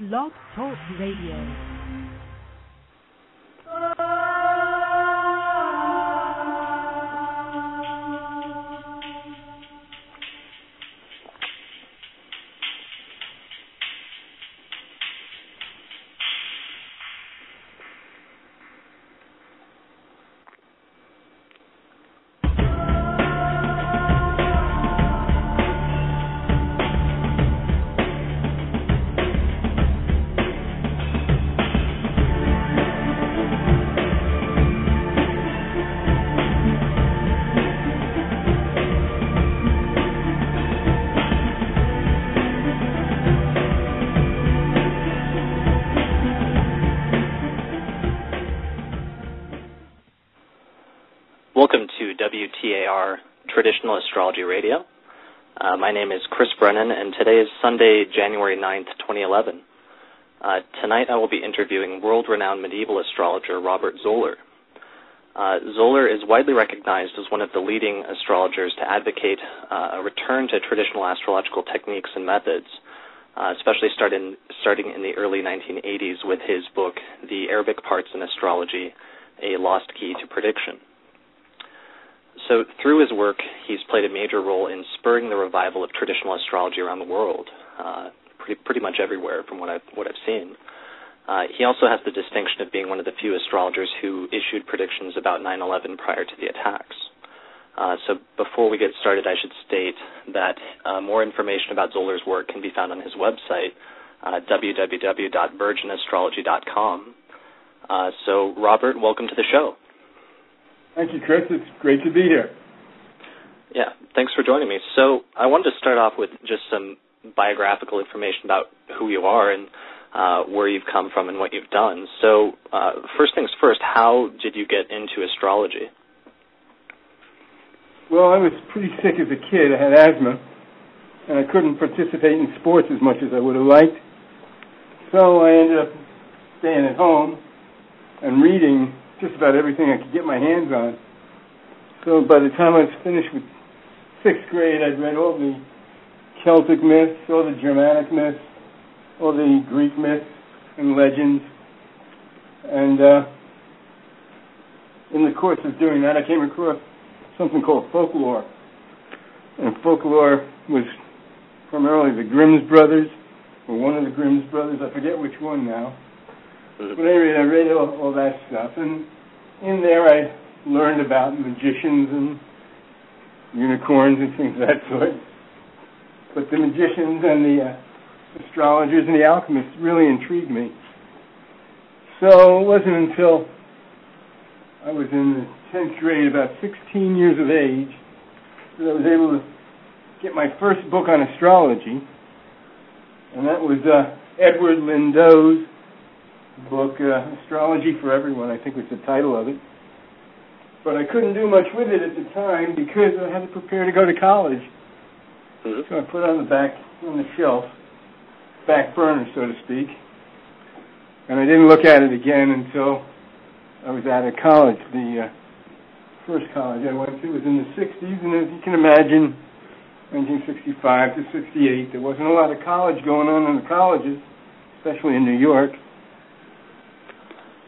Blog Talk Radio. WTAR Traditional Astrology Radio. Uh, my name is Chris Brennan, and today is Sunday, January 9th, 2011. Uh, tonight I will be interviewing world renowned medieval astrologer Robert Zoller. Uh, Zoller is widely recognized as one of the leading astrologers to advocate uh, a return to traditional astrological techniques and methods, uh, especially starting in the early 1980s with his book, The Arabic Parts in Astrology A Lost Key to Prediction. So, through his work, he's played a major role in spurring the revival of traditional astrology around the world, uh, pretty, pretty much everywhere from what I've, what I've seen. Uh, he also has the distinction of being one of the few astrologers who issued predictions about 9 11 prior to the attacks. Uh, so, before we get started, I should state that uh, more information about Zoller's work can be found on his website, uh, www.virginastrology.com. Uh, so, Robert, welcome to the show. Thank you, Chris. It's great to be here. Yeah, thanks for joining me. So I wanted to start off with just some biographical information about who you are and uh, where you've come from and what you've done. So uh, first things first, how did you get into astrology? Well, I was pretty sick as a kid. I had asthma, and I couldn't participate in sports as much as I would have liked. So I ended up staying at home and reading just about everything I could get my hands on. So by the time I was finished with sixth grade, I'd read all the Celtic myths, all the Germanic myths, all the Greek myths and legends. And uh, in the course of doing that, I came across something called folklore. And folklore was primarily the Grimm's brothers, or one of the Grimm's brothers. I forget which one now. But anyway, I read all, all that stuff, and in there I learned about magicians and unicorns and things of that sort. But the magicians and the uh, astrologers and the alchemists really intrigued me. So it wasn't until I was in the 10th grade, about 16 years of age, that I was able to get my first book on astrology, and that was uh, Edward Lyndoe's book, uh, Astrology for Everyone, I think was the title of it. But I couldn't do much with it at the time because I had to prepare to go to college. Mm-hmm. So I put it on the back, on the shelf, back burner, so to speak. And I didn't look at it again until I was out of college. The uh, first college I went to was in the 60s, and as you can imagine, 1965 to 68, there wasn't a lot of college going on in the colleges, especially in New York.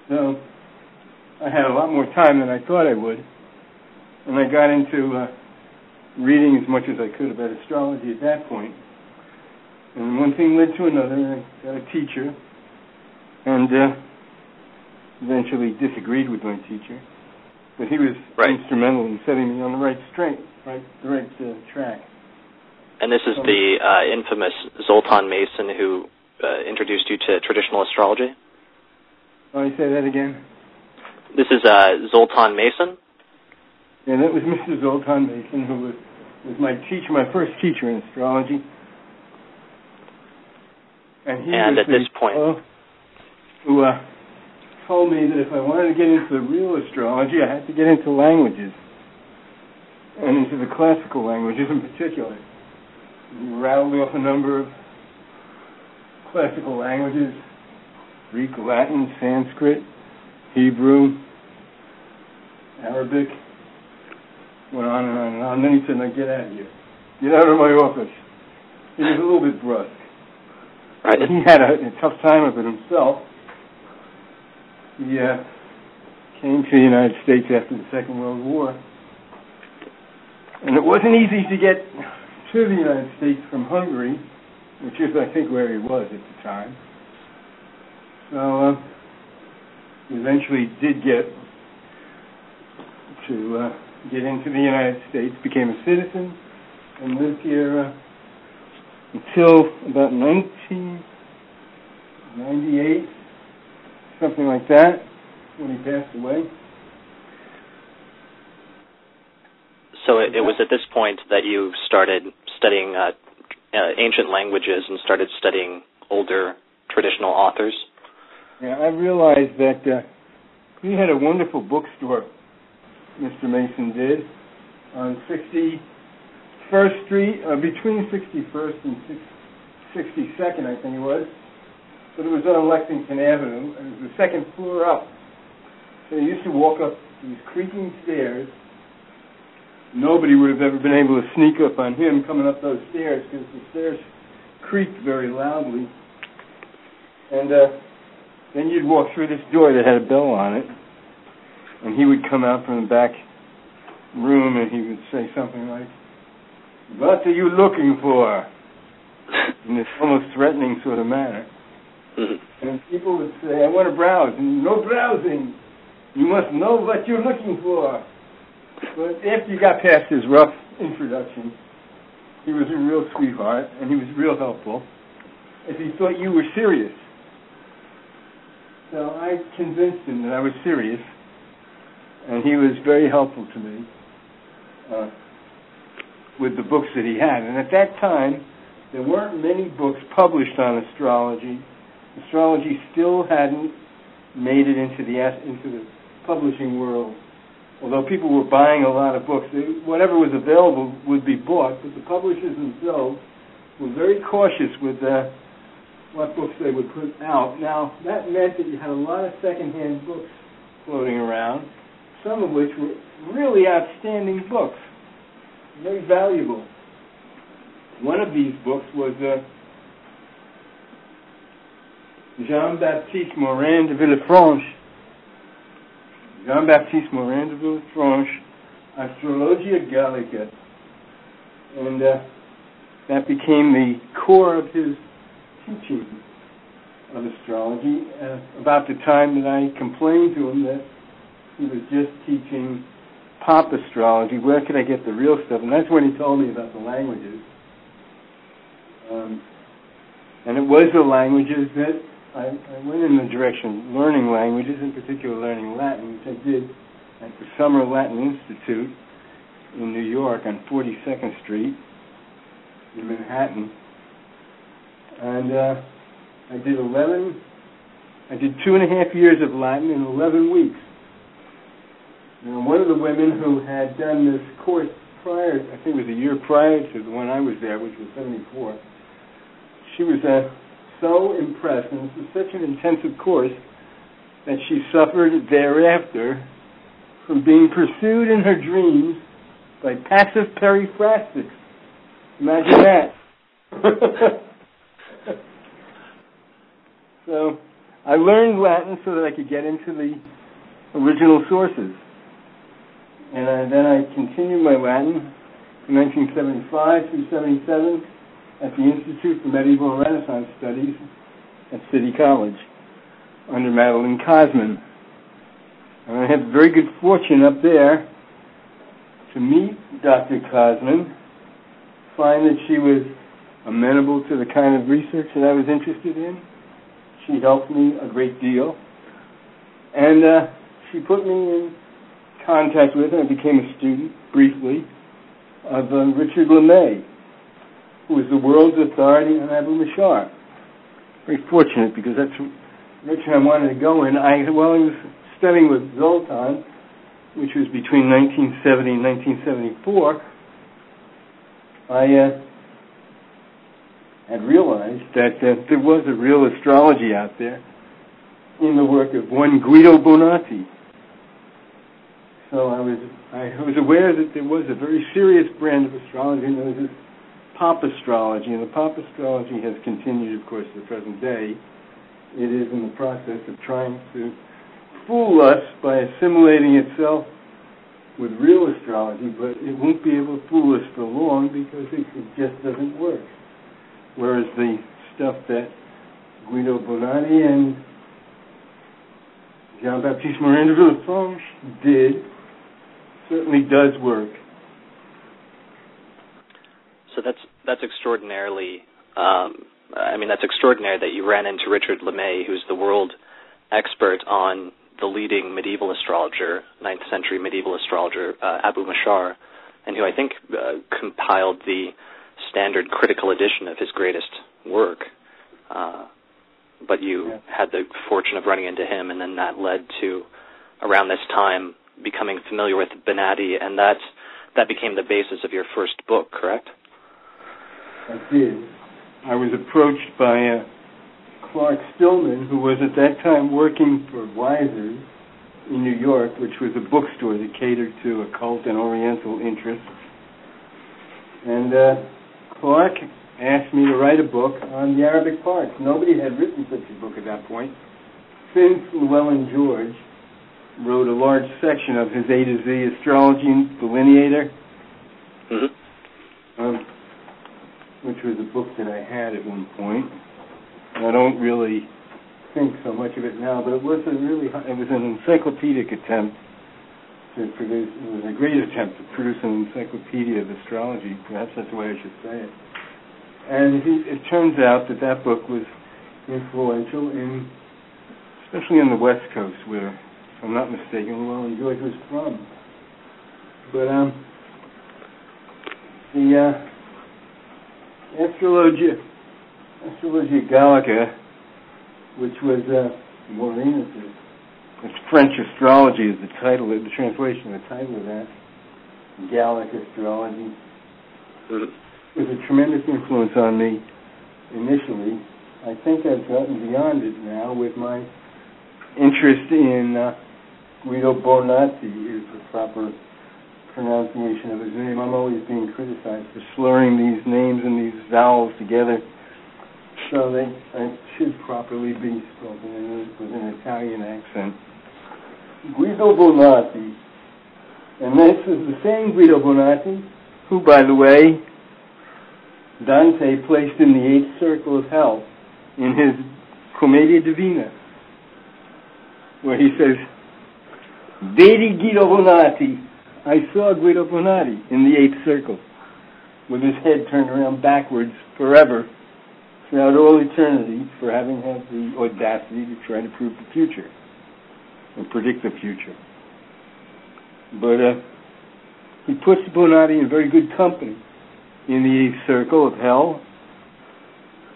So I had a lot more time than I thought I would. And I got into uh, reading as much as I could about astrology at that point. And one thing led to another, and I got a teacher, and uh, eventually disagreed with my teacher. But he was Right. instrumental in setting me on the right straight, right, the right uh, track. And this is the uh, infamous Zoltan Mason who uh, introduced you to traditional astrology. You say that again? This is uh, Zoltan Mason. Yeah, that was Mr. Zoltan Mason, who was, was my teacher, my first teacher in astrology. And he And at this point- who uh, told me that if I wanted to get into the real astrology, I had to get into languages, and into the classical languages in particular. He rattled off a number of classical languages: Greek, Latin, Sanskrit, Hebrew, Arabic. Went on and on and on. And Then he said, "Now get out of here. Get out of my office." He was a little bit brusque. Right. He had a, a tough time of it himself. He uh, came to the United States after the Second World War, and it wasn't easy to get to the United States from Hungary, which is, I think, where he was at the time. So uh, eventually did get to uh, get into the United States, became a citizen, and lived here uh, until about 1998, something like that, when he passed away. So it, it was at this point that you started studying uh, uh, ancient languages and started studying older traditional authors. Yeah, I realized that uh, he had a wonderful bookstore. Mr. Mason did on 61st Street, uh, between 61st and 62nd, I think it was. But it was on Lexington Avenue, and it was the second floor up. So you used to walk up these creaking stairs. Nobody would have ever been able to sneak up on him coming up those stairs because the stairs creaked very loudly. And uh, then you'd walk through this door that had a bell on it, and he would come out from the back room and he would say something like, What are you looking for? in this almost threatening sort of manner. Mm-hmm. And people would say, I want to browse. And no browsing. You must know what you're looking for. But after you got past his rough introduction, he was a real sweetheart and he was real helpful if he thought you were serious. So I convinced him that I was serious, and he was very helpful to me uh, with the books that he had. And at that time, there weren't many books published on astrology. Astrology still hadn't made it into the into the publishing world. Although people were buying a lot of books, whatever was available would be bought. But the publishers themselves were very cautious with uh, what books they would put out. Now that meant that you had a lot of secondhand books floating around, some of which were really outstanding books, very valuable. One of these books was uh, Jean-Baptiste Morin de Villefranche. Jean-Baptiste Morin de Villefranche, Astrologia Gallica. And uh, that became the core of his teaching of astrology uh, about the time that I complained to him that he was just teaching pop astrology. Where could I get the real stuff? And that's when he told me about the languages. Um, and it was the languages that I, I went in the direction learning languages, in particular learning Latin, which I did at the Summer Latin Institute in New York on 42nd Street in Manhattan. And uh, I did 11, I did two and a half years of Latin in 11 weeks. Now, one of the women who had done this course prior, I think it was a year prior to the one I was there, which was 74, she was uh, so impressed, and this was such an intensive course, that she suffered thereafter from being pursued in her dreams by passive periphrastic. Imagine that. so I learned Latin so that I could get into the original sources. And I, then I continued my Latin from 1975 through 77 at the Institute for Medieval Renaissance Studies at City College under Madeline Cosman. And I had very good fortune up there to meet Dr. Cosman, find that she was amenable to the kind of research that I was interested in. She helped me a great deal. And uh, she put me in contact with, and I became a student briefly, of uh, Richard Lemay, who is the world's authority on Abu Mashar. Very fortunate because that's Richard I wanted to go in. I, while I was studying with Zoltan, which was between 1970 and 1974, I uh, had realized that uh, there was a real astrology out there in the work of one Guido Bonatti. So I was I was aware that there was a very serious brand of astrology known as pop astrology, and the pop astrology has continued, of course, to the present day. It is in the process of trying to fool us by assimilating itself with real astrology, but it won't be able to fool us for long because it, it just doesn't work. Whereas the stuff that Guido Bonatti and Jean-Baptiste Morin de Villefranche did certainly does work. So that's that's extraordinarily. Um, I mean, that's extraordinary that you ran into Richard Lemay, who's the world expert on the leading medieval astrologer, 9th century medieval astrologer, uh, Abu Mashar, and who I think uh, compiled the standard critical edition of his greatest work. Uh, but you yeah. had the fortune of running into him, and then that led to around this time becoming familiar with Bonatti, and that that became the basis of your first book, correct? I did. I was approached by uh, Clark Stillman, who was at that time working for Weiser in New York, which was a bookstore that catered to occult and Oriental interests. And uh, Clark asked me to write a book on the Arabic parts. Nobody had written such a book at that point. Since Llewellyn George wrote a large section of his A to Z astrology delineator, mm-hmm. um, which was a book that I had at one point. I don't really think so much of it now, but it was a really it was an encyclopedic attempt to produce. It was a great attempt to produce an encyclopedia of astrology. Perhaps that's the way I should say it. And he, it turns out that that book was influential in, especially in the West Coast, where, if I'm not mistaken, Llewellyn George was from. But um, the uh, Astrologia, Astrologia Gallica, which was uh, Morin's, it's French astrology is the title, the translation of the title of that. Gallic astrology. Mm-hmm was a tremendous influence on me initially. I think I've gotten beyond it now with my interest in uh, Guido Bonatti is the proper pronunciation of his name. I'm always being criticized for slurring these names and these vowels together. So they I should properly be spoken in with an Italian accent. Guido Bonatti. And this is the same Guido Bonatti, who, by the way, Dante placed in the eighth circle of hell in his Commedia Divina, where he says, Vedi Guido Bonatti. I saw Guido Bonatti in the eighth circle, with his head turned around backwards forever, throughout all eternity, for having had the audacity to try to prove the future, and predict the future. But uh, he puts Bonatti in very good company in the circle of hell,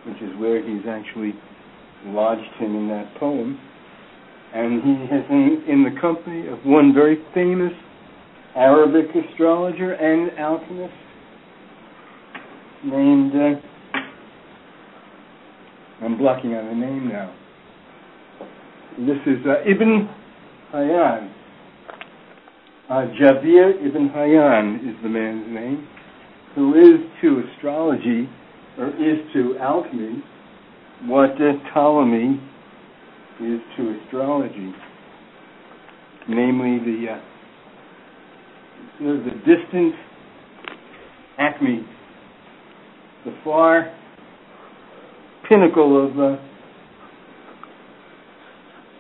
which is where he's actually lodged him in that poem. And he is in, in the company of one very famous Arabic astrologer and alchemist named, uh, I'm blocking on the name now. This is uh, Ibn Hayyan. Uh, Jabir Ibn Hayyan is the man's name who is to astrology, or is to alchemy, what Ptolemy is to astrology, namely the uh, the distant acme, the far pinnacle of uh,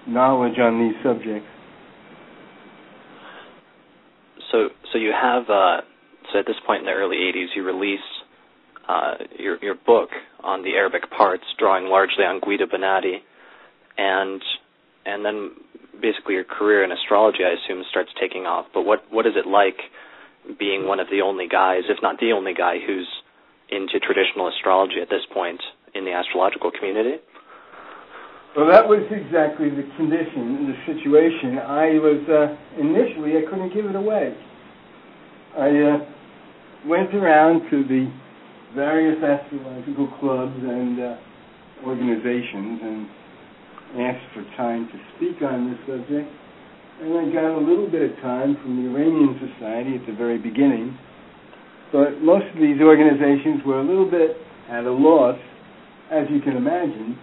knowledge on these subjects. So, so you have uh, so at this point in the early 80s, you release uh, your your book on the Arabic parts, drawing largely on Guido Bonatti, and and then basically your career in astrology, I assume, starts taking off. But what what is it like being one of the only guys, if not the only guy, who's into traditional astrology at this point in the astrological community? Well, that was exactly the condition, the situation. I was uh, initially I couldn't give it away. I uh, went around to the various astrological clubs and uh, organizations and asked for time to speak on this subject. And I got a little bit of time from the Iranian Society at the very beginning. But most of these organizations were a little bit at a loss, as you can imagine.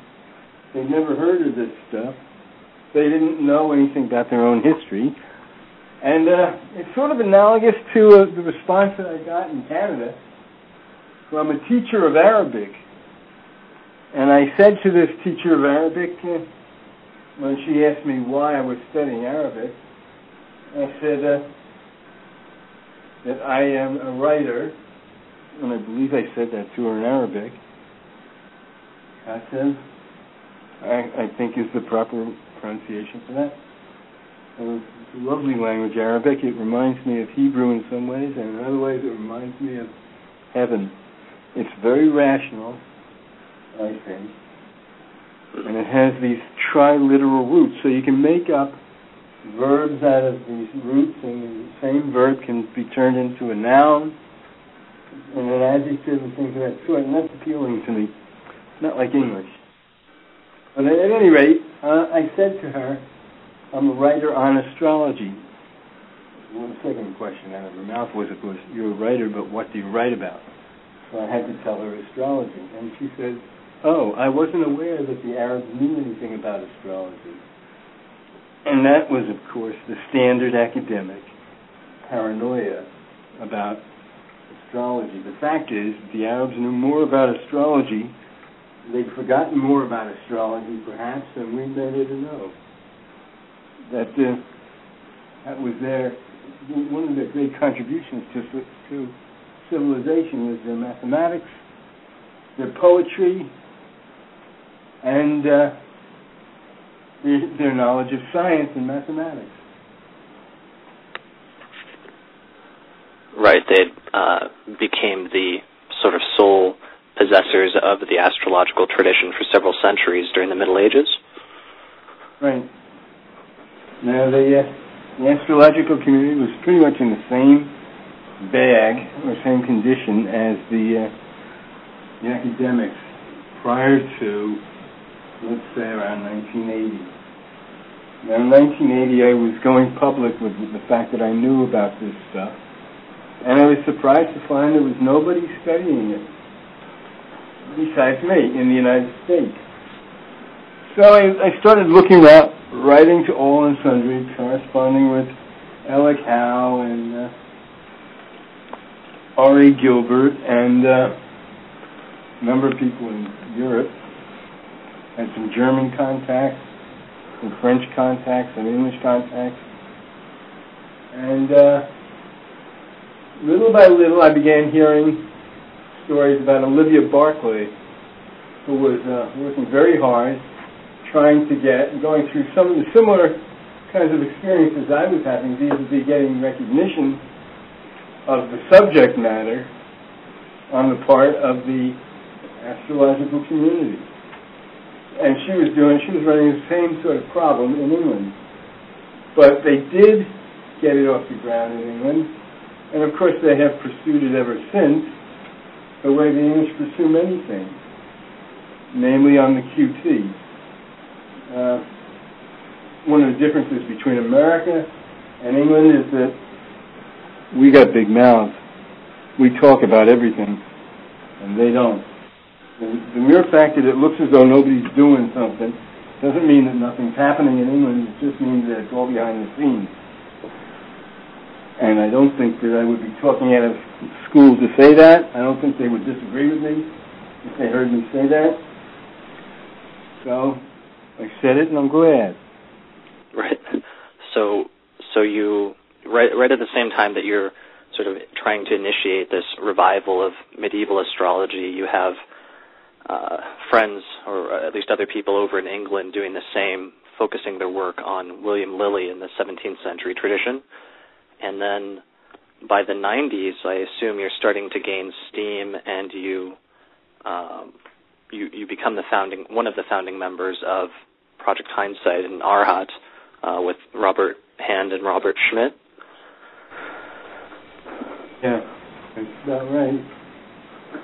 They never heard of this stuff. They didn't know anything about their own history. And uh, it's sort of analogous to uh, the response that I got in Canada from a teacher of Arabic. And I said to this teacher of Arabic, uh, when she asked me why I was studying Arabic, I said uh, that I am a writer, and I believe I said that to her in Arabic. I said, I, I think is the proper pronunciation for that. A lovely language, Arabic. It reminds me of Hebrew in some ways, and in other ways it reminds me of heaven. It's very rational, I think. And it has these triliteral roots, so you can make up verbs out of these roots, and the same verb can be turned into a noun and an adjective and things of that sort, and that's appealing to me. Not like English. But at any rate, uh, I said to her, I'm a writer on astrology. One second question out of her mouth was, of course, you're a writer, but what do you write about? So I had to tell her astrology. And she said, oh, I wasn't aware that the Arabs knew anything about astrology. And that was, of course, the standard academic paranoia about astrology. The fact is, the Arabs knew more about astrology. They'd forgotten more about astrology, perhaps, than we better to know that uh, that was their one of their great contributions to to civilization was their mathematics, their poetry, and uh, their, their knowledge of science and mathematics. Right, they uh, became the sort of sole possessors of the astrological tradition for several centuries during the Middle Ages. Right. Now, the, uh, the astrological community was pretty much in the same bag or same condition as the, uh, the academics prior to, let's say, around 1980. Now, in 1980, I was going public with, with the fact that I knew about this stuff, and I was surprised to find there was nobody studying it besides me in the United States. So I, I started looking around writing to all and sundry, corresponding with Ellic Howe and uh, R.A. Gilbert and uh, a number of people in Europe. Had some German contacts, some French contacts, some English contacts. And uh, little by little, I began hearing stories about Olivia Barclay, who was uh, working very hard trying to get, going through some of the similar kinds of experiences I was having vis-a-vis getting recognition of the subject matter on the part of the astrological community. And she was doing, she was running the same sort of problem in England. But they did get it off the ground in England, and of course they have pursued it ever since, the way the English pursue many things, namely on the QT Uh, one of the differences between America and England is that we got big mouths. We talk about everything, and they don't. The, the mere fact that it looks as though nobody's doing something doesn't mean that nothing's happening in England. It just means that it's all behind the scenes. And I don't think that I would be talking out of school to say that. I don't think they would disagree with me if they heard me say that. So I said it, and I'm glad. Right. So, so you right right at the same time that you're sort of trying to initiate this revival of medieval astrology, you have uh, friends, or at least other people over in England, doing the same, focusing their work on William Lilly in the 17th century tradition, and then by the 90s, I assume you're starting to gain steam, and you um, you you become the founding one of the founding members of Project Hindsight and Arhat uh, with Robert Hand and Robert Schmidt. Yeah, that's about right.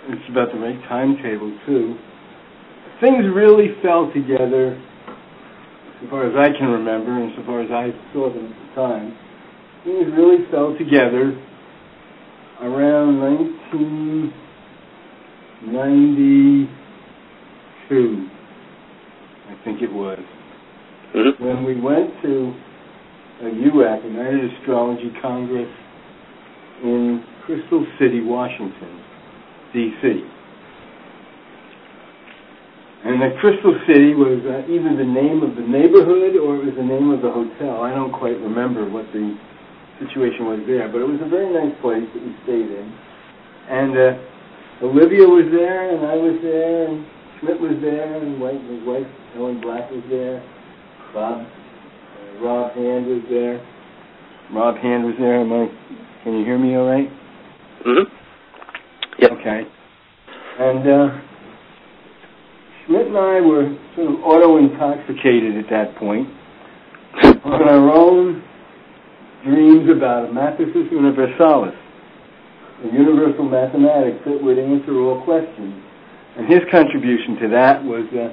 It's about the right timetable too. Things really fell together, so far as I can remember, and so far as I saw them at the time. Things really fell together around 1992, I think it was, Mm-hmm. when we went to a UAC, United Astrology Congress, in Crystal City, Washington, D.C. And the Crystal City was uh, either the name of the neighborhood or it was the name of the hotel. I don't quite remember what the situation was there, but it was a very nice place that we stayed in. And uh, Olivia was there, and I was there, and Schmidt was there, and White, his wife Ellen Black was there. Bob, uh, Rob Hand was there. Rob Hand was there. Am I? Can you hear me all right? Mm-hmm. Yep. Okay. And uh, Schmidt and I were sort of auto-intoxicated at that point on our own dreams about a mathesis universalis, a universal mathematics that would answer all questions. And his contribution to that was uh,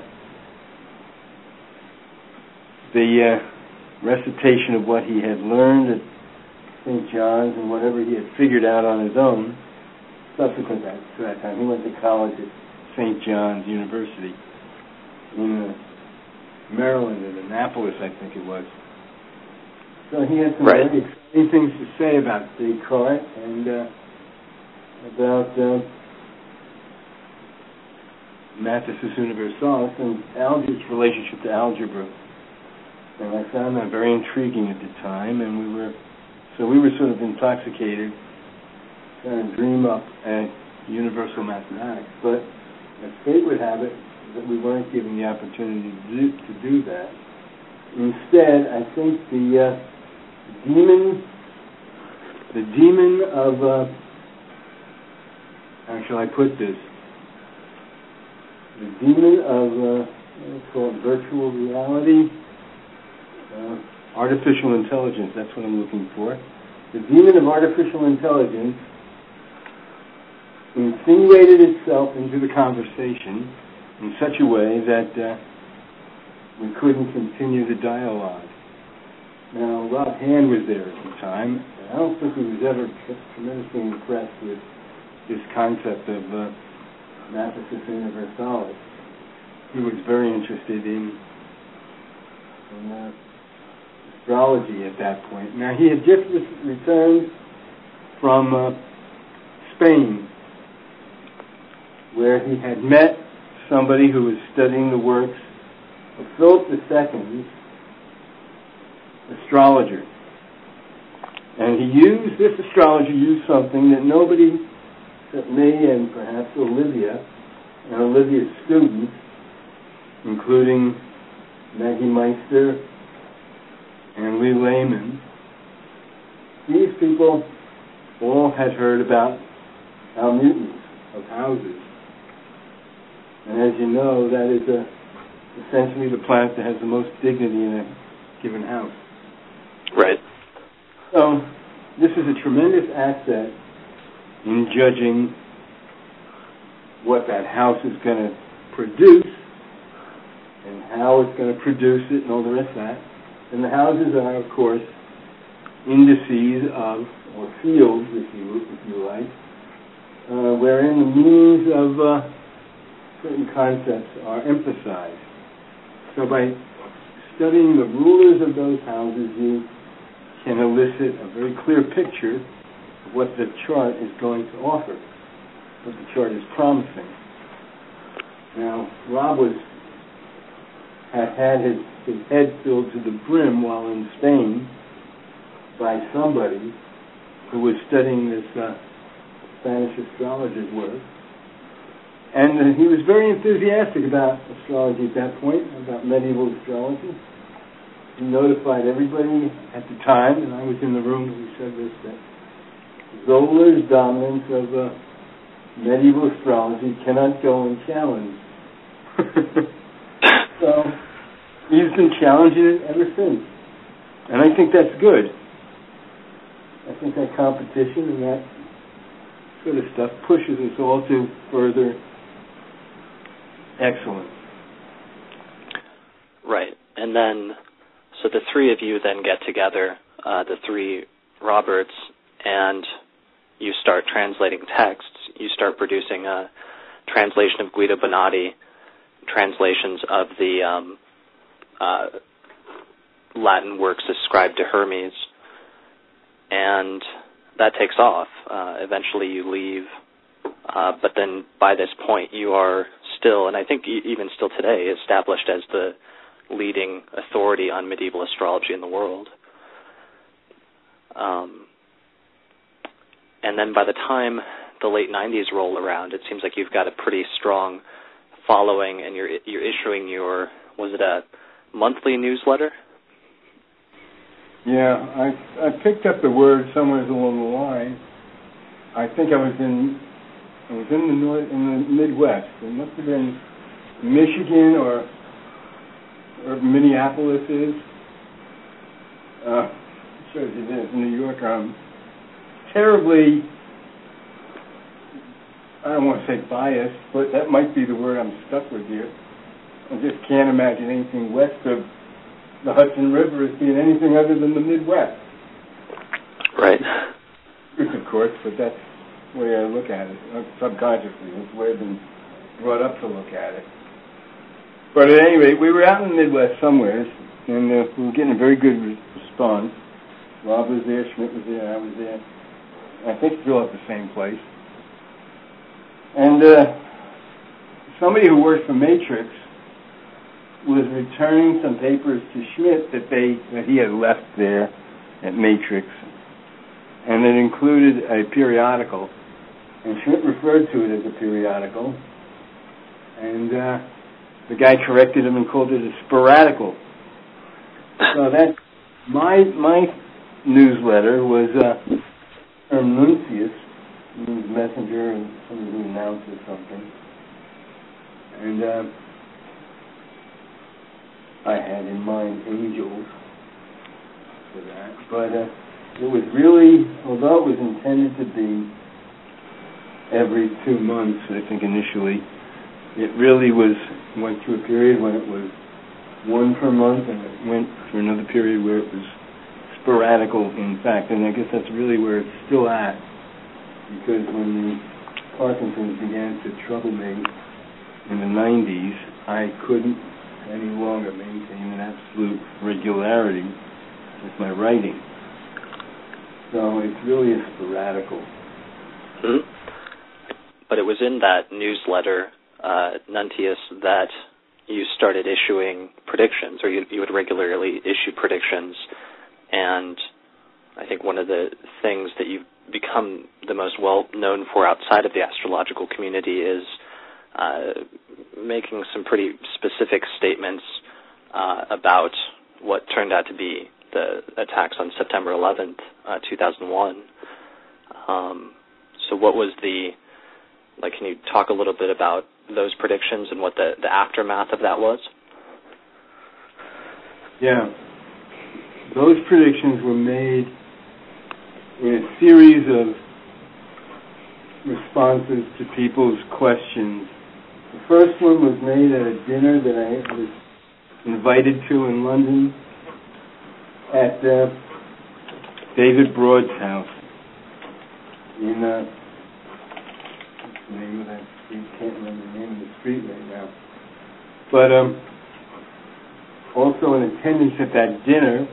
the uh, recitation of what he had learned at St. John's and whatever he had figured out on his own. Subsequent to that time, he went to college at St. John's University in uh, Maryland, in Annapolis, I think it was. So he had some Right. exciting things to say about Descartes and uh, about uh, Mathesis Universalis and algebra's relationship to algebra. And I found that very intriguing at the time, and we were so we were sort of intoxicated, trying to dream up a universal mathematics. But as fate would have it, that we weren't given the opportunity to do, to do that. Instead, I think the uh, demon, the demon of, uh, how shall I put this? The demon of, uh, what's called virtual reality, uh, artificial intelligence, that's what I'm looking for. The demon of artificial intelligence insinuated itself into the conversation in such a way that uh, we couldn't continue the dialogue. Now, Rob Hand was there at the time, I don't think he was ever tremendously impressed with this concept of uh, Mathesis Universalis. He was very interested in, in uh, astrology at that point. Now, he had just re- returned from uh, Spain, where he had met somebody who was studying the works of Philip II's astrologer. And he used, this astrologer used something that nobody except me and perhaps Olivia and Olivia's students, including Maggie Meister and Lee Lehman, these people all had heard about almutens of houses. And as you know, that is a, essentially the planet that has the most dignity in a given house. Right. So this is a tremendous asset in judging what that house is going to produce and how it's going to produce it and all the rest of that. And the houses are, of course, indices of, or fields, if you, if you like, uh, wherein the meanings of uh, certain concepts are emphasized. So by studying the rulers of those houses, you can elicit a very clear picture what the chart is going to offer, what the chart is promising. Now, Rob was had had his, his head filled to the brim while in Spain by somebody who was studying this uh, Spanish astrologer's work. And he was very enthusiastic about astrology at that point, about medieval astrology. He notified everybody at the time, and I was in the room when he said this, that Zoller's dominance of uh, medieval astrology cannot go unchallenged. so he's been challenging it ever since. And I think that's good. I think that competition and that sort of stuff pushes us all to further excellence. Right. And then, so the three of you then get together, uh, the three Roberts, and you start translating texts, you start producing a translation of Guido Bonatti, translations of the um, uh, Latin works ascribed to Hermes, and that takes off. Uh, eventually, you leave, uh, but then by this point, you are still, and I think even still today, established as the leading authority on medieval astrology in the world. Um, and then by the time the late 90s roll around, it seems like you've got a pretty strong following, and you're you're issuing your was it a monthly newsletter? Yeah, I I picked up the word somewhere along the line. I think I was in I was in the north in the Midwest. It must have been Michigan or or Minneapolis is. Uh, shows you this, New York. I'm terribly, I don't want to say biased, but that might be the word I'm stuck with here. I just can't imagine anything west of the Hudson River as being anything other than the Midwest. Right. Of course, but that's the way I look at it, uh, subconsciously. That's the way I've been brought up to look at it. But at any rate, we were out in the Midwest somewhere, and uh, we were getting a very good response. Rob was there, Schmidt was there, I was there. I think still at the same place. And uh, somebody who works for Matrix was returning some papers to Schmidt that they that he had left there at Matrix, and it included a periodical. And Schmidt referred to it as a periodical, and uh, the guy corrected him and called it a sporadical. So that my my newsletter was uh, from Nuntius, who's messenger and somebody who announces something. And uh, I had in mind angels for that. But uh, it was really, although it was intended to be every two months, I think initially, it really was went through a period when it was one per month, and it went through another period where it was sporadical, in fact, and I guess that's really where it's still at, because when the Parkinson's began to trouble me in the 90s, I couldn't any longer maintain an absolute regularity with my writing. So it's really a sporadical. Mm-hmm. But it was in that newsletter, uh, Nuntius, that you started issuing predictions, or you, you would regularly issue predictions and I think one of the things that you've become the most well known for outside of the astrological community is uh, making some pretty specific statements uh, about what turned out to be the attacks on September 11th, uh, 2001. Um, so, what was the like? Can you talk a little bit about those predictions and what the the aftermath of that was? Yeah, those predictions were made in a series of responses to people's questions. The first one was made at a dinner that I was invited to in London at uh, David Broad's house in uh, name of that street? Can't remember the name of the street right now. But um, also in attendance at that dinner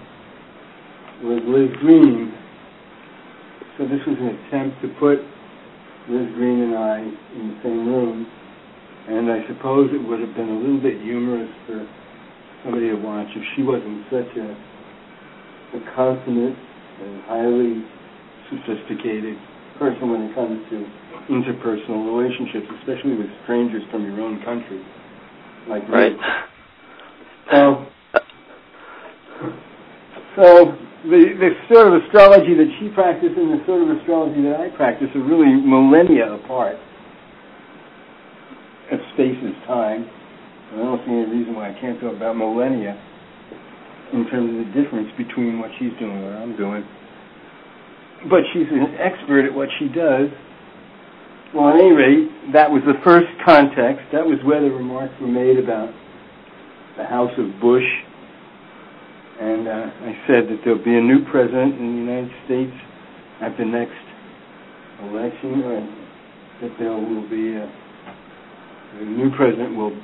was Liz Greene. So this was an attempt to put Liz Greene and I in the same room, and I suppose it would have been a little bit humorous for somebody to watch if she wasn't such a, a consummate and highly sophisticated person when it comes to interpersonal relationships, especially with strangers from your own country, like right. So, so the, the sort of astrology that she practiced and the sort of astrology that I practice are really millennia apart of space is time. I don't see any reason why I can't talk about millennia in terms of the difference between what she's doing and what I'm doing. But she's an expert at what she does. Well, at any rate, that was the first context. That was where the remarks were made about the House of Bush and uh, I said that there'll be a new president in the United States at the next election, uh, that there will be a, the new president will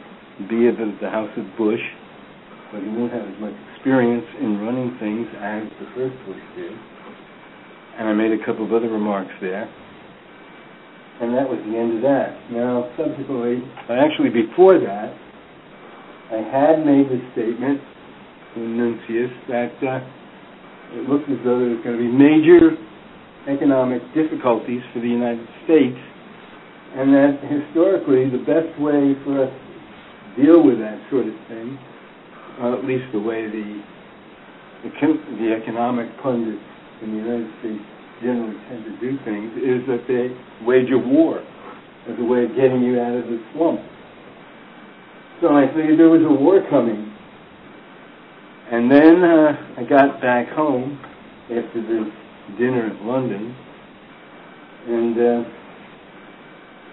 be at the, the House of Bush, but he won't have as much experience in running things as the first Bush did. And I made a couple of other remarks there. And that was the end of that. Now, subsequently, actually before that, I had made the statement Nuntius that uh, it looked as though there was going to be major economic difficulties for the United States, and that historically the best way for us to deal with that sort of thing, uh, at least the way the, the the economic pundits in the United States generally tend to do things is that they wage a war as a way of getting you out of the slump. So I figured there was a war coming. And then uh, I got back home after the dinner at London and uh,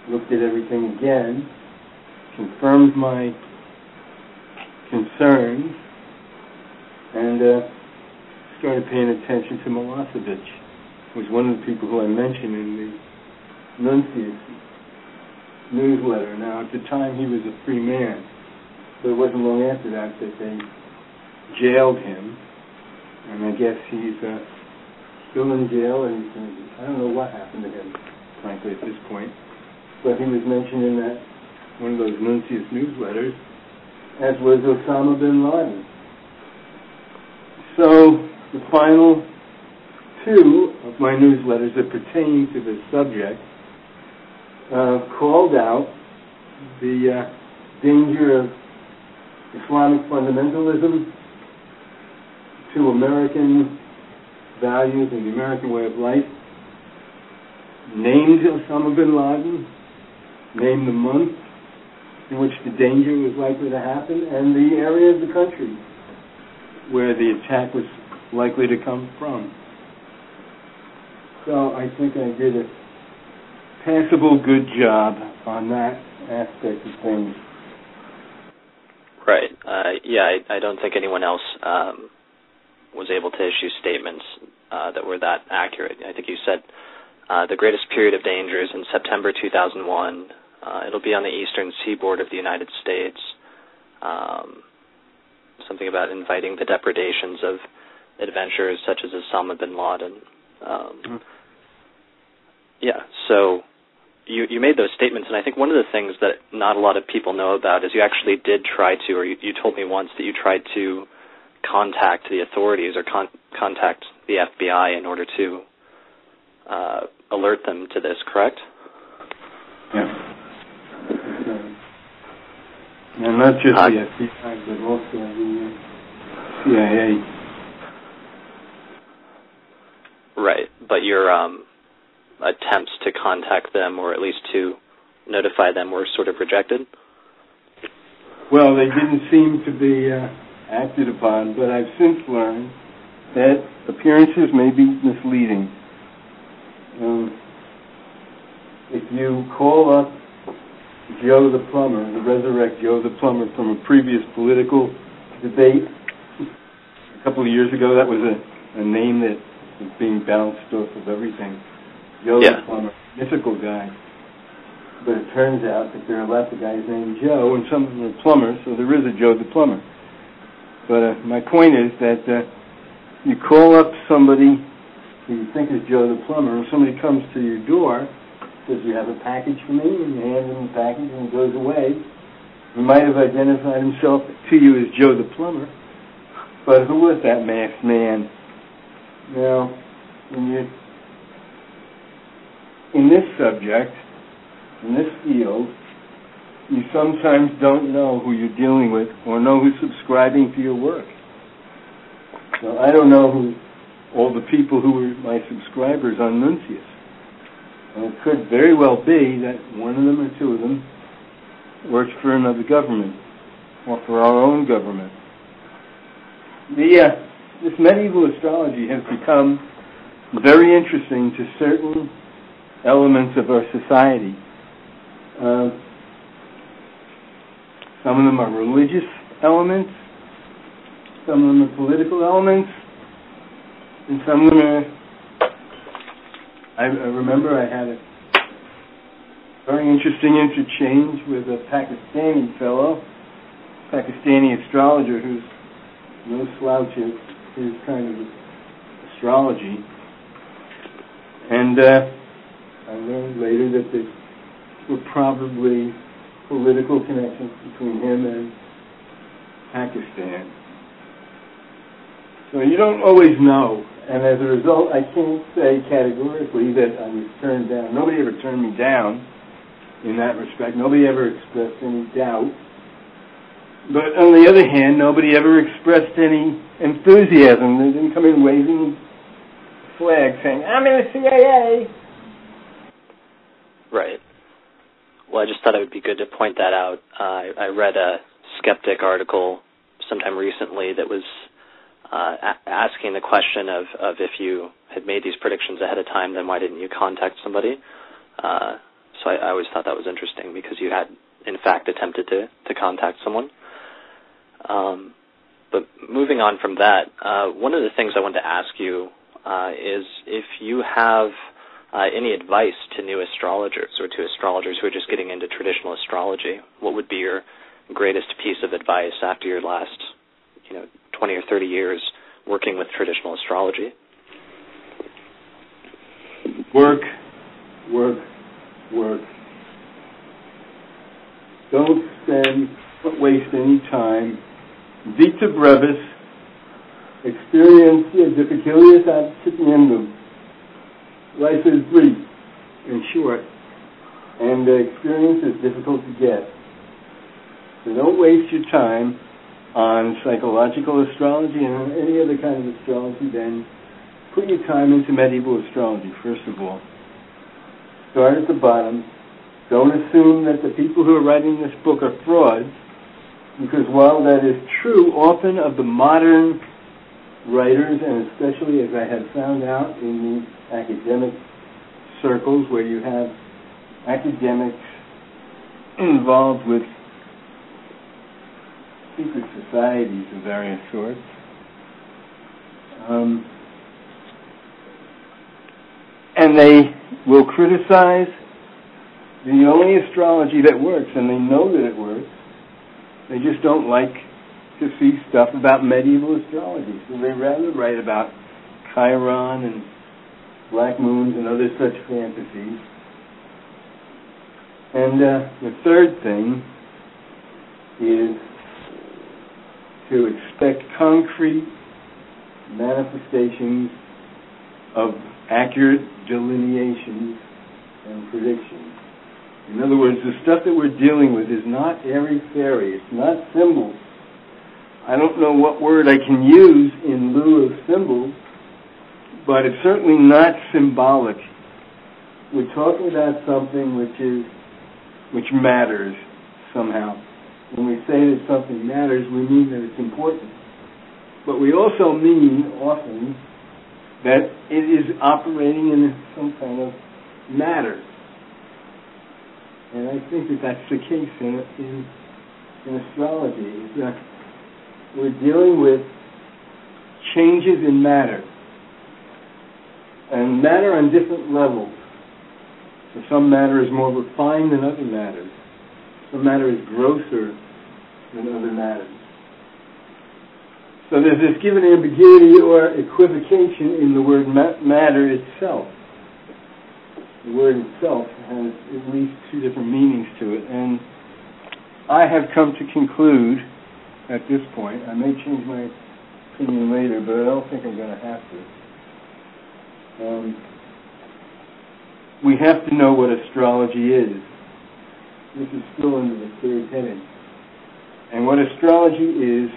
looked at everything again, confirmed my concerns, and uh, started paying attention to Milosevic was one of the people who I mentioned in the Nuntius newsletter. Now, at the time, he was a free man, but it wasn't long after that that they jailed him, and I guess he's uh, still in jail, and I don't know what happened to him, frankly, at this point. But he was mentioned in that one of those Nuntius newsletters, as was Osama bin Laden. So the final two of my newsletters that pertain to this subject uh, called out the uh, danger of Islamic fundamentalism to American values and the American way of life, named Osama bin Laden, named the month in which the danger was likely to happen, and the area of the country where the attack was likely to come from. So I think I did a passable good job on that aspect of things. Right. Uh, yeah, I, I, don't think anyone else um, was able to issue statements uh, that were that accurate. I think you said uh, the greatest period of danger is in September 2001. Uh, it'll be on the eastern seaboard of the United States. Um, something about inviting the depredations of adventurers such as Osama bin Laden. Um, mm-hmm. Yeah. So you you made those statements, and I think one of the things that not a lot of people know about is you actually did try to, or you, you told me once that you tried to contact the authorities or con- contact the FBI in order to uh, alert them to this. Correct? Yeah. And not just uh, the FBI, but also the CIA. Right, but you're um, attempts to contact them or at least to notify them were sort of rejected? Well, they didn't seem to be uh, acted upon, but I've since learned that appearances may be misleading. Um, if you call up Joe the plumber, the resurrect Joe the plumber from a previous political debate a couple of years ago, that was a, a name that was being bounced off of everything. Joe yeah. the plumber, mythical guy. But it turns out that there are lots of guys named Joe, and some of them are plumbers, so there is a Joe the plumber. But uh, my point is that uh, you call up somebody who you think is Joe the plumber, and somebody comes to your door, says, you have a package for me, and you hand him the package, and he goes away. He might have identified himself to you as Joe the plumber, but who was that masked man? Now, when you in this subject, in this field, you sometimes don't know who you're dealing with or know who's subscribing to your work. So I don't know who all the people who were my subscribers on Nuntius. And it could very well be that one of them or two of them works for another government or for our own government. The, uh, this medieval astrology has become very interesting to certain elements of our society. Uh, some of them are religious elements, some of them are political elements, and some of them are I, I remember I had a very interesting interchange with a Pakistani fellow, Pakistani astrologer who's no slouch in his kind of astrology. And uh, I learned later that there were probably political connections between him and Pakistan. So you don't always know. And as a result, I can't say categorically that I was turned down. Nobody ever turned me down in that respect. Nobody ever expressed any doubt. But on the other hand, nobody ever expressed any enthusiasm. They didn't come in waving flags saying, I'm in the CIA. Right. Well, I just thought it would be good to point that out. Uh, I read a skeptic article sometime recently that was uh, a- asking the question of, of if you had made these predictions ahead of time, then why didn't you contact somebody? Uh, so I, I always thought that was interesting because you had, in fact, attempted to, to contact someone. Um, but moving on from that, uh, one of the things I wanted to ask you uh, is if you have uh, any advice to new astrologers or to astrologers who are just getting into traditional astrology, what would be your greatest piece of advice after your last, you know, 20 or 30 years working with traditional astrology? Work, work, work. Don't spend, don't waste any time. Vita brevis, experientia difficilius ad cipiendum. Life is brief and short, and the experience is difficult to get. So don't waste your time on psychological astrology and any other kind of astrology, then put your time into medieval astrology, first of all. Start at the bottom. Don't assume that the people who are writing this book are frauds, because while that is true often of the modern writers, and especially as I have found out in the academic circles where you have academics involved with secret societies of various sorts. Um, and they will criticize the only astrology that works, and they know that it works. They just don't like to see stuff about medieval astrology, so they rather write about Chiron and black moons and other such fantasies. And uh, the third thing is to expect concrete manifestations of accurate delineations and predictions. In other words, the stuff that we're dealing with is not airy fairy. It's not symbols. I don't know what word I can use in lieu of symbols, but it's certainly not symbolic. We're talking about something which is which matters somehow. When we say that something matters, we mean that it's important. But we also mean often that it is operating in some kind of matter. And I think that that's the case in, in, in astrology. That we're dealing with changes in matter. And matter on different levels. So some matter is more refined than other matters. Some matter is grosser than other matters. So there's this given ambiguity or equivocation in the word ma- matter itself. The word itself has at least two different meanings to it, and I have come to conclude at this point, I may change my opinion later, but I don't think I'm going to have to. Um, we have to know what astrology is. This is still under the third heading. And what astrology is,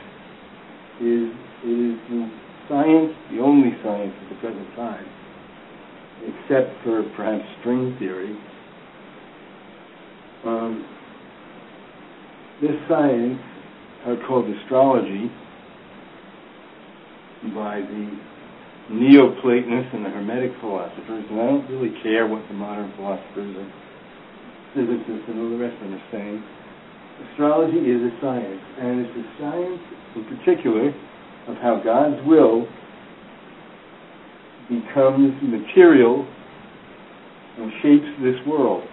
is it is the science, the only science at the present time, except for perhaps string theory. Um, this science, called astrology, by the Neoplatonists and the Hermetic philosophers, and I don't really care what the modern philosophers and physicists and all the rest of them are saying. Astrology is a science, and it's a science in particular of how God's will becomes material and shapes this world.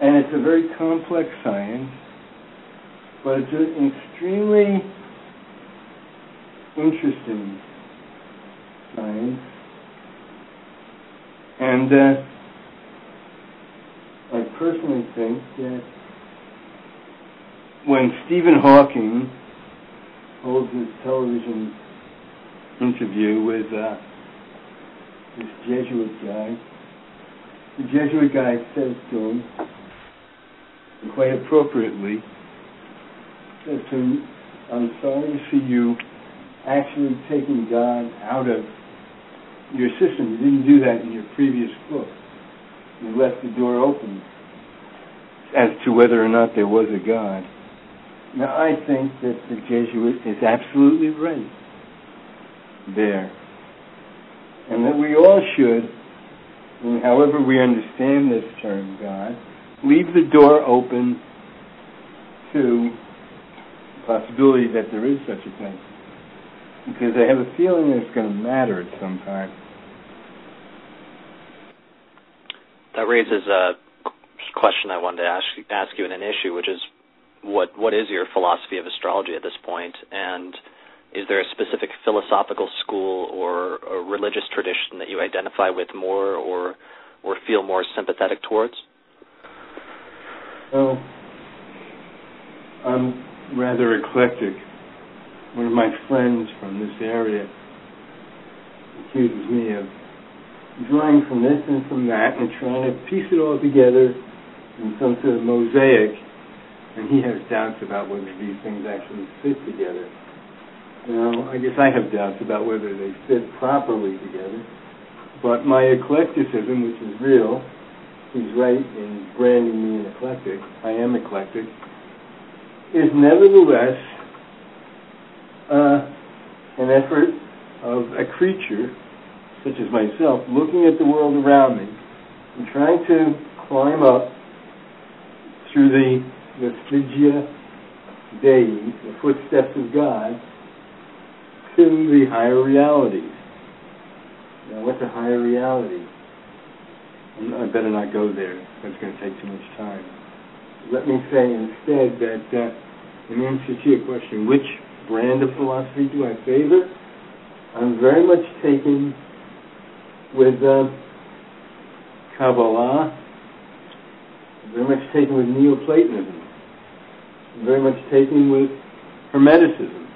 And it's a very complex science, but it's an extremely interesting science. And uh, I personally think that when Stephen Hawking holds his television interview with uh, this Jesuit guy, the Jesuit guy says to him, quite appropriately, to I'm sorry to see you actually taking God out of your system. You didn't do that in your previous book. You left the door open as to whether or not there was a God. Now, I think that the Jesuit is absolutely right there. And that we all should, however we understand this term God, leave the door open to possibility that there is such a thing. Because I have a feeling it's going to matter at some time. That raises a question I wanted to ask ask you in an issue, which is what what is your philosophy of astrology at this point, and is there a specific philosophical school or a religious tradition that you identify with more or or feel more sympathetic towards? Well, I'm rather eclectic. One of my friends from this area accuses me of drawing from this and from that and trying to piece it all together in some sort of mosaic, and he has doubts about whether these things actually fit together. Know, I guess I have doubts about whether they fit properly together. But my eclecticism, which is real, he's right in branding me an eclectic. I am eclectic. Is nevertheless uh, an effort of a creature such as myself looking at the world around me and trying to climb up through the vestigia Dei, the footsteps of God, to the higher realities. Now, what's a higher reality? I better not go there. That's going to take too much time. Let me say instead that, uh, in answer to your question, which brand of philosophy do I favor? I'm very much taken with uh, Kabbalah, very much taken with Neoplatonism, very much taken with Hermeticism.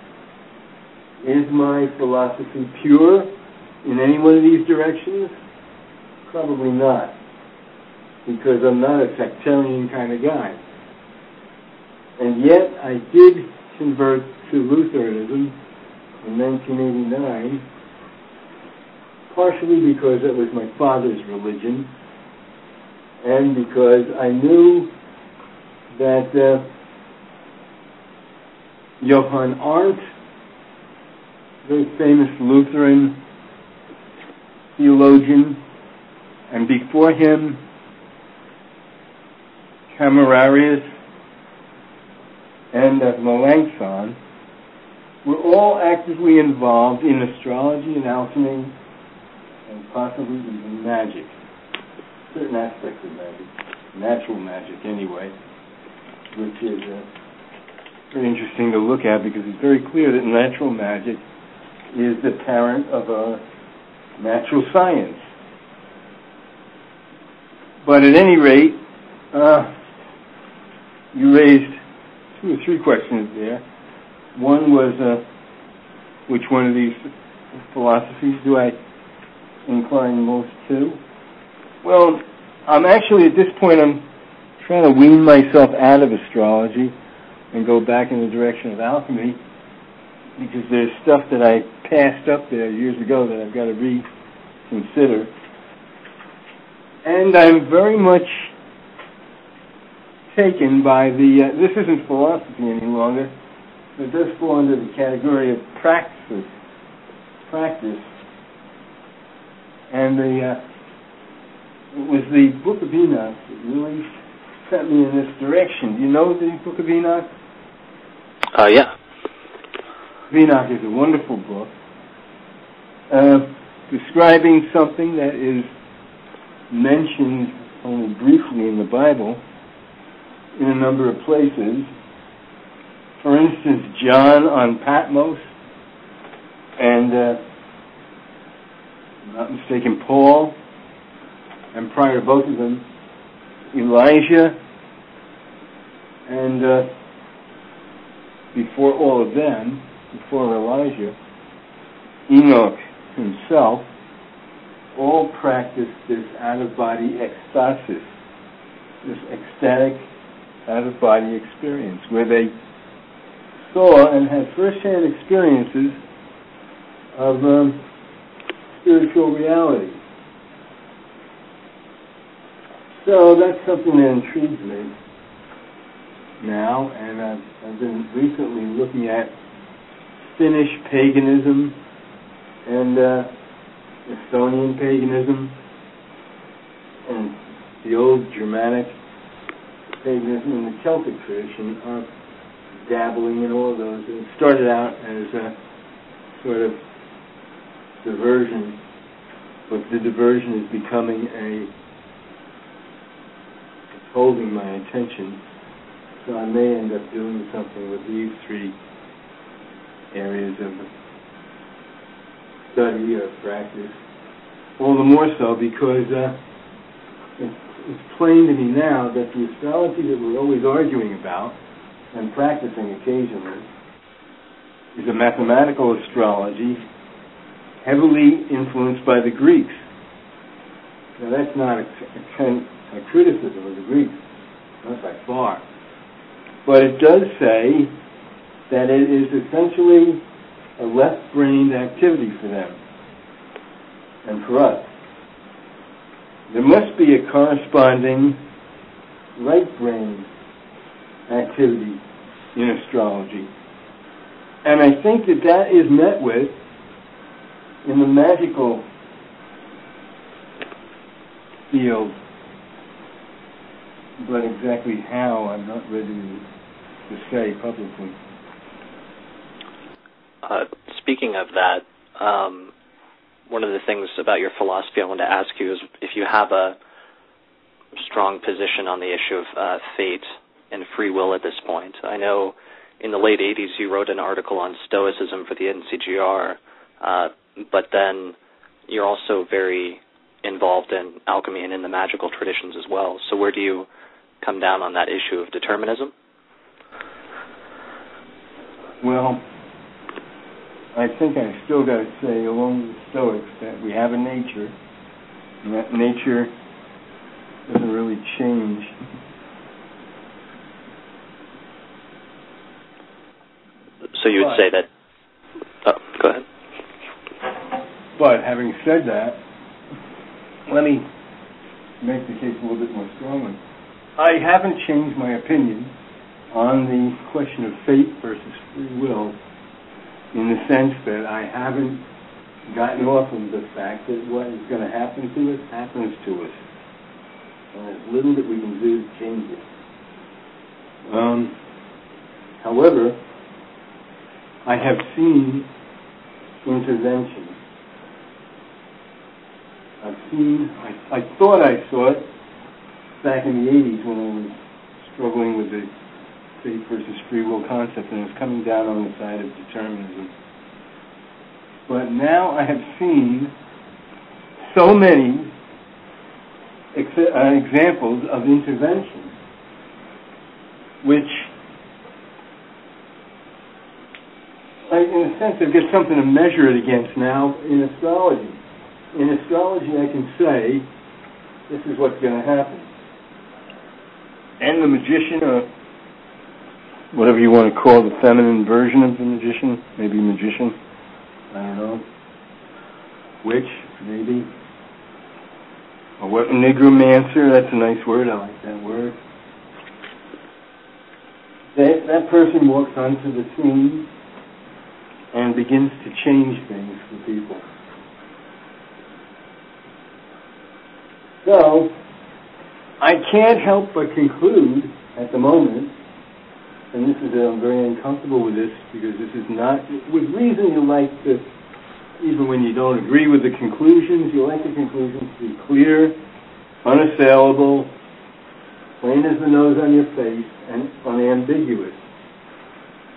Is my philosophy pure in any one of these directions? Probably not, because I'm not a sectarian kind of guy. And yet, I did convert to Lutheranism in 1989, partially because it was my father's religion, and because I knew that uh, Johann Arndt very famous Lutheran theologian, and before him, Camerarius and uh, Melanchthon, were all actively involved in astrology and alchemy and possibly even magic. Certain aspects of magic, natural magic anyway, which is uh, very interesting to look at because it's very clear that natural magic is the parent of a natural science. But at any rate, uh, you raised two or three questions there. One was, uh, which one of these philosophies do I incline most to? Well, I'm actually at this point I'm trying to wean myself out of astrology and go back in the direction of alchemy because there's stuff that I passed up there years ago that I've got to reconsider. And I'm very much taken by the, uh, this isn't philosophy any longer, but it does fall under the category of practice. Practice. And the, uh, it was the Book of Enoch that really sent me in this direction. Do you know the Book of Enoch? Uh, yeah. Enoch is a wonderful book uh, describing something that is mentioned only briefly in the Bible in a number of places. For instance, John on Patmos, and uh, not mistaken, Paul, and prior to both of them, Elijah, and uh, before all of them, before Elijah, Enoch himself, all practiced this out-of-body ecstasis, this ecstatic out-of-body experience, where they saw and had first-hand experiences of um, spiritual reality. So that's something that intrigues me now, and I've, I've been recently looking at Finnish paganism and uh, Estonian paganism and the old Germanic paganism and the Celtic tradition are dabbling in all those. It started out as a sort of diversion, but the diversion is becoming a it's holding my attention. So I may end up doing something with these three areas of study or practice. All the more so because uh, it's, plain to me now that the astrology that we're always arguing about and practicing occasionally is a mathematical astrology heavily influenced by the Greeks. Now that's not a, a, a criticism of the Greeks, not by far. But it does say that it is essentially a left-brained activity for them and for us. There must be a corresponding right-brain activity in astrology. And I think that that is met with in the magical field. But exactly how, I'm not ready to say publicly. Uh, speaking of that, um, one of the things about your philosophy I wanted to ask you is if you have a strong position on the issue of uh, fate and free will at this point. I know in the late 80s you wrote an article on Stoicism for the NCGR, uh, but then you're also very involved in alchemy and in the magical traditions as well. So where do you come down on that issue of determinism? Well, I think I still got to say, along with the Stoics, that we have a nature, and that nature doesn't really change. So you would but, say that. Oh, go ahead. But having said that, let me make the case a little bit more strongly. I haven't changed my opinion on the question of fate versus free will in the sense that I haven't gotten off of the fact that what is going to happen to us happens to us. And there's little that we can do to change it. Um, however, I have seen intervention. I've seen, I, I thought I saw it back in the 80s when I was struggling with the fate versus free will concept, and it's coming down on the side of determinism. But now I have seen so many ex- uh, examples of intervention which, I, in a sense, I've got something to measure it against now in astrology. In astrology, I can say, this is what's going to happen. And the magician, or whatever you want to call the feminine version of the magician, maybe magician, I don't know, witch, maybe, a what, nigromancer, that's a nice word, I like that word. That, that person walks onto the scene and begins to change things for people. So, I can't help but conclude at the moment and this is, I'm very uncomfortable with this because this is not, with reason you like to, even when you don't agree with the conclusions, you like the conclusions to be clear unassailable, plain as the nose on your face, and unambiguous.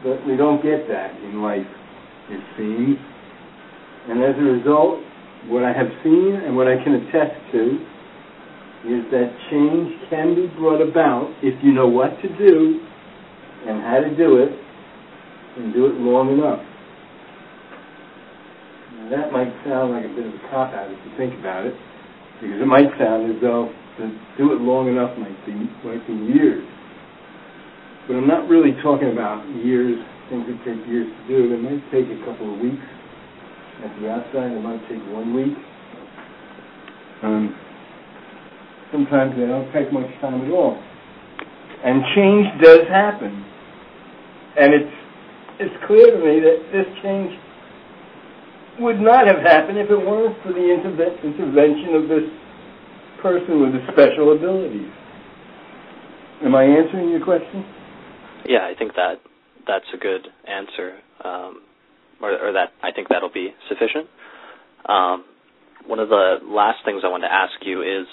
But we don't get that in life, it seems. And as a result, what I have seen and what I can attest to is that change can be brought about if you know what to do and how to do it and do it long enough. Now, that might sound like a bit of a cop out if you think about it, because it might sound as though to do it long enough might be might be years. But I'm not really talking about years, things that take years to do. It might take a couple of weeks at the outside. It might take one week. Um, sometimes they don't take much time at all. And change does happen. And it's it's clear to me that this change would not have happened if it weren't for the interve- intervention of this person with the special abilities. Am I answering your question? Yeah, I think that that's a good answer, um, or, or, that I think that'll be sufficient. Um, one of the last things I want to ask you is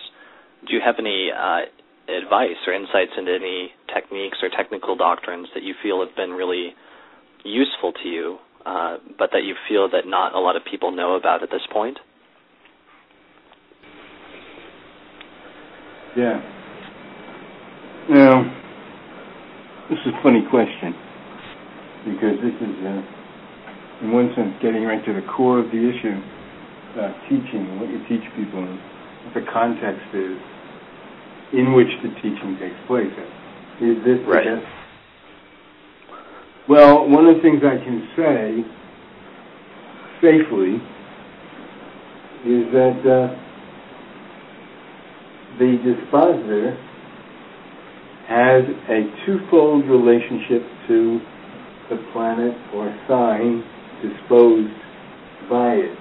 do you have any uh, advice or insights into any techniques or technical doctrines that you feel have been really useful to you, uh, but that you feel that not a lot of people know about at this point? Yeah. Now, this is a funny question because this is, uh, in one sense, getting right to the core of the issue teaching what you teach people what the context is in which the teaching takes place. Is this right? Well, one of the things I can say safely is that uh, the dispositor has a twofold relationship to the planet or sign disposed by it.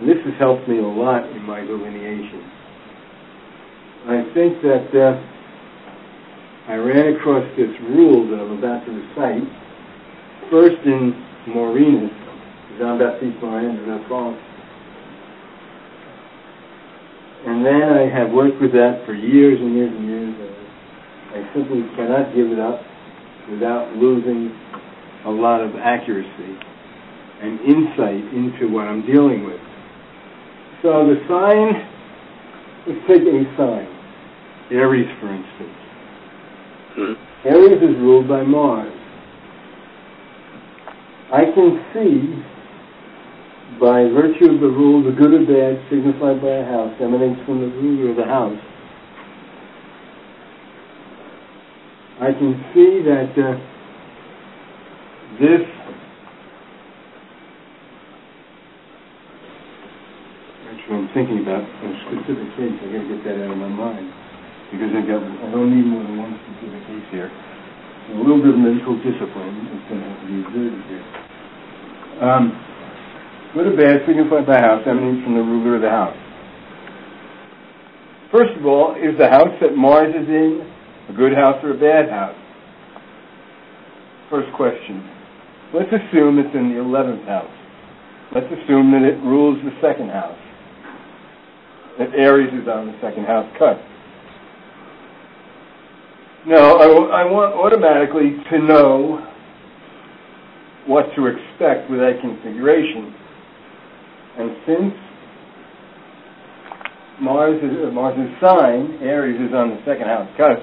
And this has helped me a lot in my delineation. I think that uh, I ran across this rule that I'm about to recite, first in Morinus, Jean-Baptiste Morin de Villefranche. And then I have worked with that for years and years and years. I simply cannot give it up without losing a lot of accuracy and insight into what I'm dealing with. So the sign, let's take a sign. Aries, for instance. Hmm. Aries is ruled by Mars. I can see, by virtue of the rule, the good or bad signified by a house emanates from the ruler of the house. I can see that uh, this actually I'm thinking about a specific case. I got to get that out of my mind because I got need more than one specific case here. A little bit of mental discipline is going to have to be exerted here. Um, good or bad signified by house emanates from the ruler of the house. First of all, is the house that Mars is in a good house or a bad house? First question. Let's assume it's in the 11th house. Let's assume that it rules the second house. That Aries is on the second house cusp. No, I, want automatically to know what to expect with that configuration. And since Mars is uh, sign, Aries is on the second house cusp,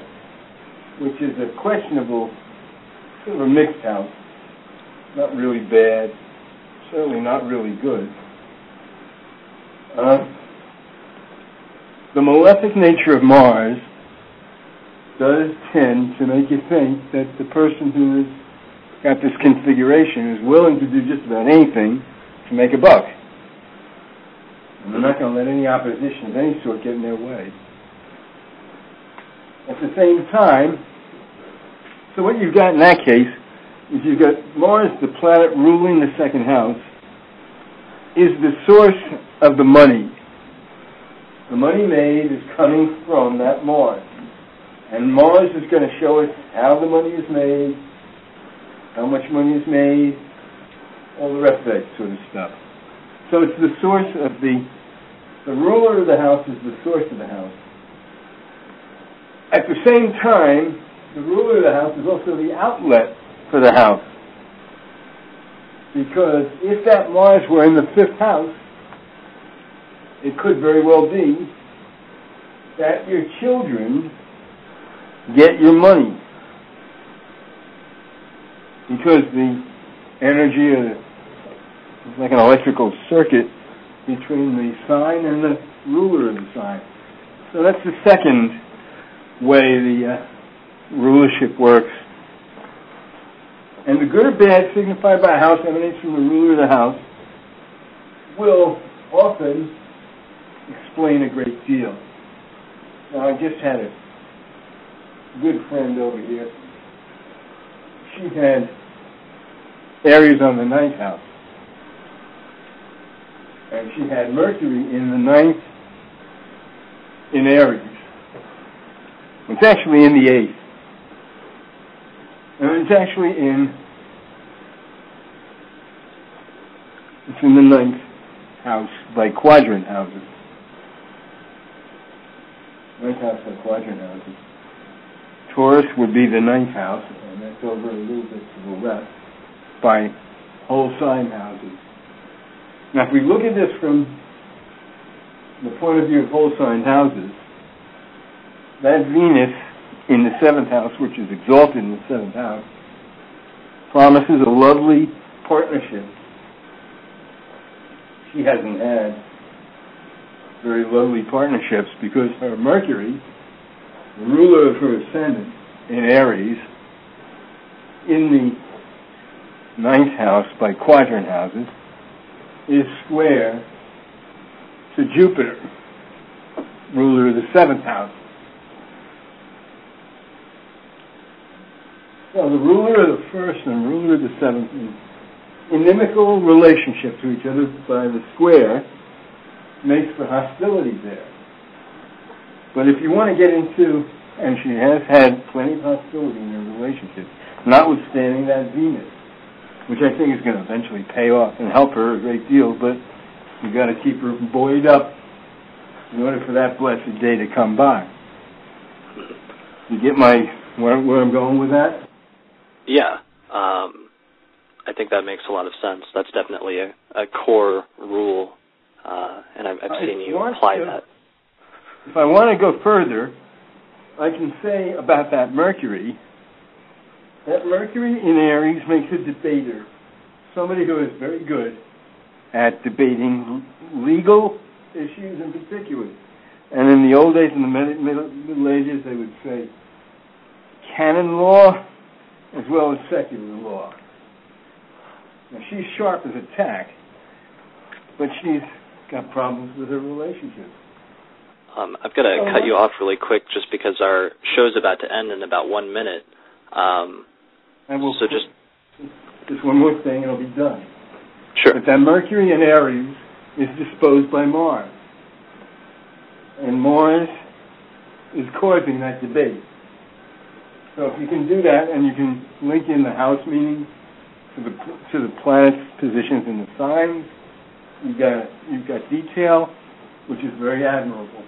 which is a questionable, sort of a mixed house. Not really bad, certainly not really good. Uh, the malefic nature of Mars does tend to make you think that the person who has got this configuration is willing to do just about anything to make a buck. And they're not going to let any opposition of any sort get in their way. At the same time, so what you've got in that case is you've got Mars, the planet ruling the second house, is the source of the money. The money made is coming from that Mars. And Mars is going to show us how the money is made, how much money is made, all the rest of that sort of stuff. So it's the source of the The ruler of the house is the source of the house. At the same time, the ruler of the house is also the outlet for the house. Because if that Mars were in the fifth house, it could very well be that your children get your money. Because the energy of it's like an electrical circuit between the sign and the ruler of the sign. So that's the second way the uh, rulership works. And the good or bad signified by a house emanates from the ruler of the house will often explain a great deal. Now, I just had a good friend over here. She had Aries on the ninth house. And she had Mercury in the ninth in Aries. It's actually in the eighth. And it's actually in it's in the ninth house by quadrant houses. Ninth house by quadrant houses. Taurus would be the ninth house, and that's over a little bit to the left by whole sign houses. Now, if we look at this from the point of view of whole sign houses, that Venus in the seventh house, which is exalted in the seventh house, promises a lovely partnership. She hasn't had very lovely partnerships because her Mercury, ruler of her ascendant in Aries, in the ninth house by quadrant houses, is square to Jupiter, ruler of the seventh house. So the ruler of the first and ruler of the seventh in inimical relationship to each other by the square makes for hostility there. But if you want to get into, and she has had plenty of hostility in her relationship, notwithstanding that Venus, which I think is going to eventually pay off and help her a great deal, but you've got to keep her buoyed up in order for that blessed day to come by. You get my where, where I'm going with that? Yeah, um, I think that makes a lot of sense. That's definitely a, a core rule, uh, and I've, I've seen you apply to, that. If I want to go further, I can say about that Mercury that Mercury in Aries makes a debater, somebody who is very good at debating legal issues in particular. And in the old days, in the Middle, Ages, they would say canon law as well as secular law. Now, she's sharp as a tack, but she's got problems with her relationship. Um, I've got to Oh, cut you off really quick just because our show's about to end in about one minute. Um, And we'll so just just one more thing, and it'll be done. sure. But that Mercury in Aries is disposed by Mars. And Mars is causing that debate. So if you can do that and you can link in the house meaning to the to the planet's positions in the signs, you got you've got detail, which is very admirable.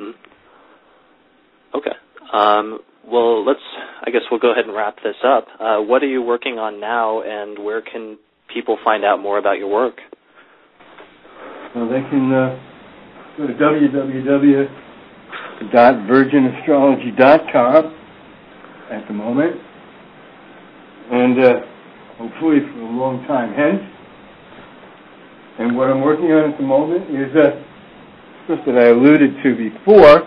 Mhm. Okay. Um, well, let's. I guess we'll go ahead and wrap this up. Uh, what are you working on now, and where can people find out more about your work? Well, they can uh, go to www.virginastrology.com at the moment, and uh, hopefully for a long time hence. And what I'm working on at the moment is uh, stuff that I alluded to before,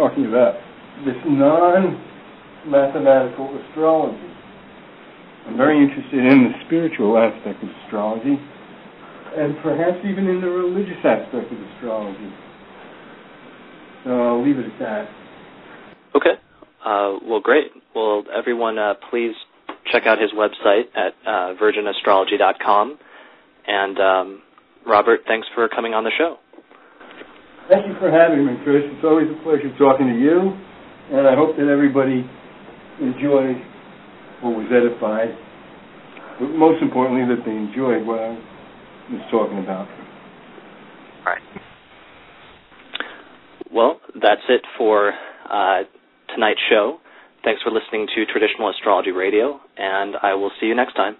talking about this non-mathematical astrology. I'm very interested in the spiritual aspect of astrology and perhaps even in the religious aspect of astrology. So I'll leave it at that. Okay. Uh, well, great. Well, everyone, uh, please check out his website at uh, virginastrology.com. And um, Robert, thanks for coming on the show. Thank you for having me, Chris. It's always a pleasure talking to you, and I hope that everybody enjoyed or was edified, but most importantly, that they enjoyed what I was talking about. All right. Well, that's it for uh, tonight's show. Thanks for listening to Traditional Astrology Radio, and I will see you next time.